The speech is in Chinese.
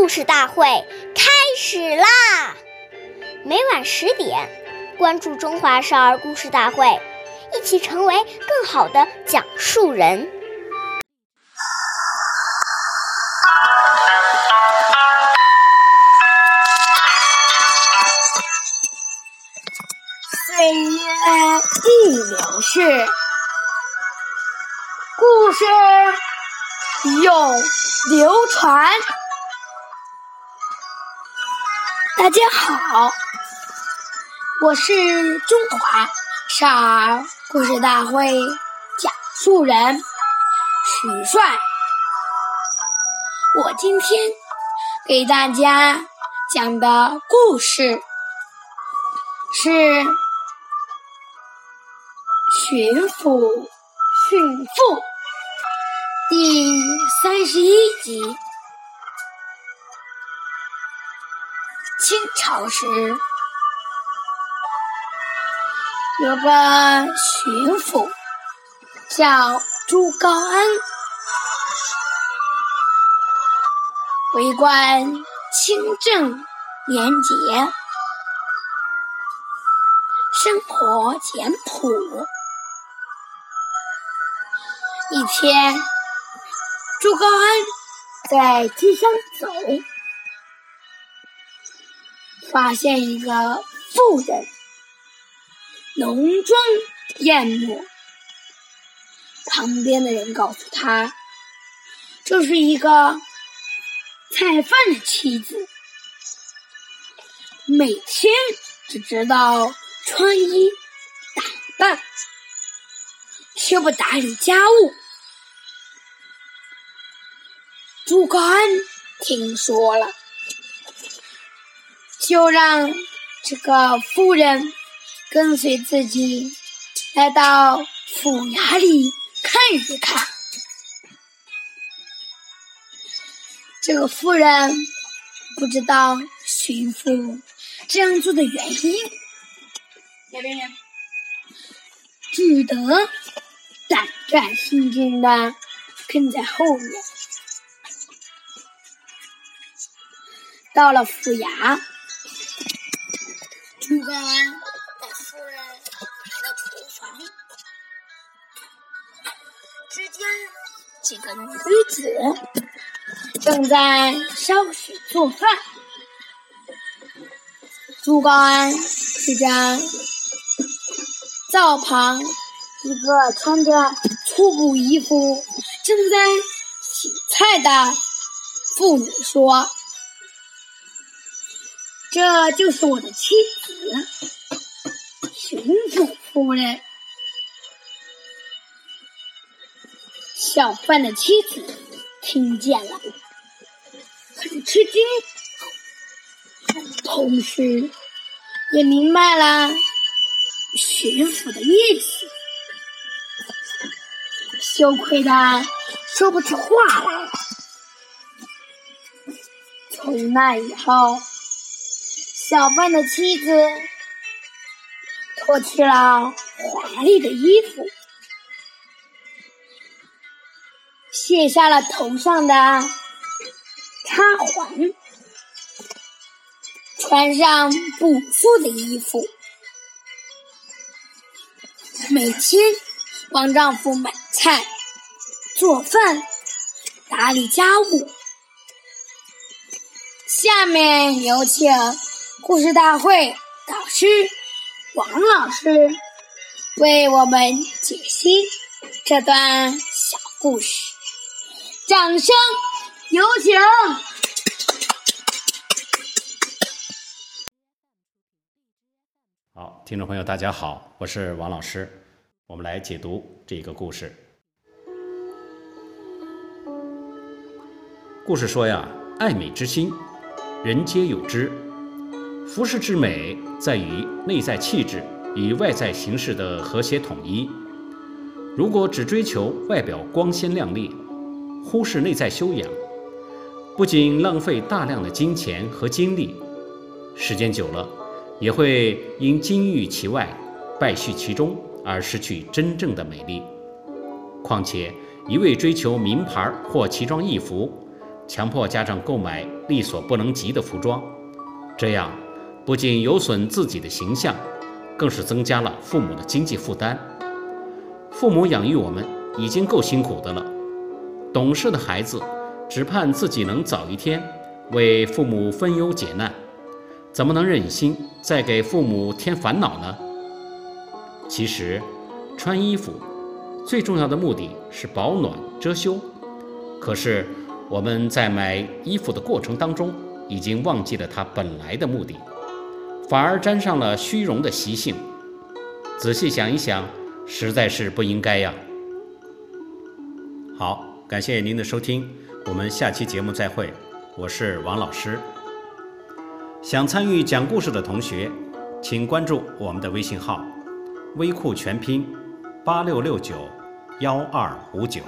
故事大会开始啦！每晚十点，关注《中华少儿故事大会》，一起成为更好的讲述人。岁月易流逝，故事永流传。大家好，我是中华少儿故事大会讲述人许帅。我今天给大家讲的故事是《巡抚训父》第三十一集。清朝时，有个巡抚叫朱高安，为官清正廉洁，生活简朴。一天，朱高安在街上走。发现一个妇人，浓妆艳抹。旁边的人告诉他，这是一个菜贩的妻子，每天只知道穿衣打扮，却不打理家务。朱高安听说了。就让这个夫人跟随自己来到府衙里看一看。这个妇人不知道巡抚这样做的原因，只得胆战心惊的跟在后面。到了府衙。朱高安带夫人来到厨房，只见几个女子正在烧水做饭。朱高安指着灶旁一个穿着粗布衣服、正在洗菜的妇女说。这就是我的妻子，巡抚夫人。小贩的妻子听见了，很吃惊，同时也明白了巡抚的意思，羞愧的说不出话来。从那以后。小贩的妻子脱去了华丽的衣服，卸下了头上的插环，穿上朴素的衣服，每天帮丈夫买菜、做饭、打理家务。下面有请。故事大会导师王老师为我们解析这段小故事，掌声有请！好，听众朋友，大家好，我是王老师，我们来解读这个故事。故事说呀，爱美之心，人皆有之。服饰之美在于内在气质与外在形式的和谐统一。如果只追求外表光鲜亮丽，忽视内在修养，不仅浪费大量的金钱和精力，时间久了，也会因金玉其外，败絮其中而失去真正的美丽。况且，一味追求名牌或奇装异服，强迫家长购买力所不能及的服装，这样不仅有损自己的形象，更是增加了父母的经济负担。父母养育我们已经够辛苦的了，懂事的孩子只盼自己能早一天为父母分忧解难，怎么能忍心再给父母添烦恼呢？其实，穿衣服最重要的目的是保暖遮羞，可是。我们在买衣服的过程当中，已经忘记了它本来的目的，反而沾上了虚荣的习性。仔细想一想，实在是不应该呀。好，感谢您的收听，我们下期节目再会。我是王老师。想参与讲故事的同学，请关注我们的微信号“微库全拼八六六九幺二五九”。